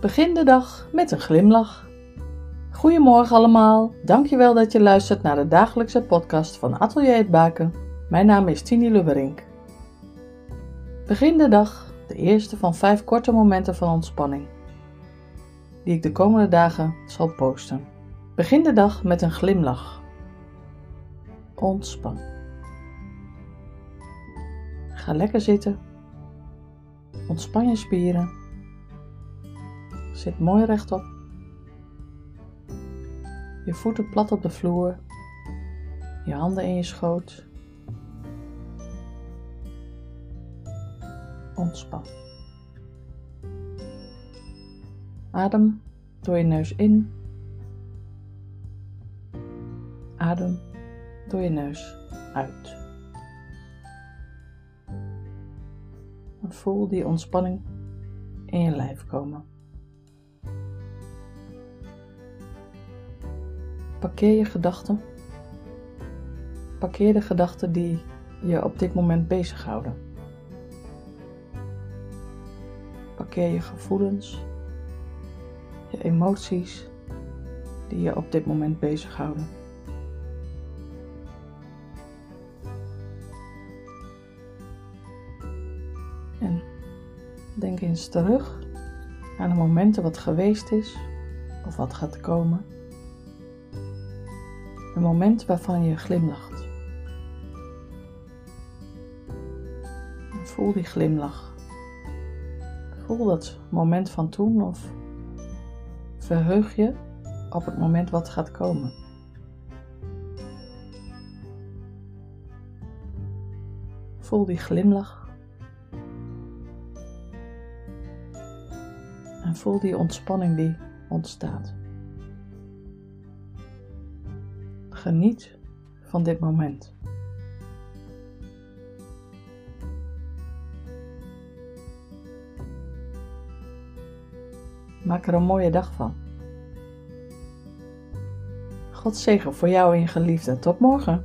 Begin de dag met een glimlach. Goedemorgen allemaal. Dankjewel dat je luistert naar de dagelijkse podcast van Atelier het Baken. Mijn naam is Tini Lubberink. Begin de dag, de eerste van vijf korte momenten van ontspanning, die ik de komende dagen zal posten. Begin de dag met een glimlach. Ontspan. Ga lekker zitten. Ontspan je spieren. Zit mooi rechtop. Je voeten plat op de vloer. Je handen in je schoot. Ontspan. Adem door je neus in. Adem door je neus uit. En voel die ontspanning in je lijf komen. Parkeer je gedachten. Parkeer de gedachten die je op dit moment bezighouden. Parkeer je gevoelens, je emoties die je op dit moment bezighouden. En denk eens terug aan de momenten wat geweest is of wat gaat komen. Een moment waarvan je glimlacht. Voel die glimlach. Voel dat moment van toen of verheug je op het moment wat gaat komen. Voel die glimlach. En voel die ontspanning die ontstaat. Geniet van dit moment. Maak er een mooie dag van. God zegen voor jou en je geliefde. Tot morgen.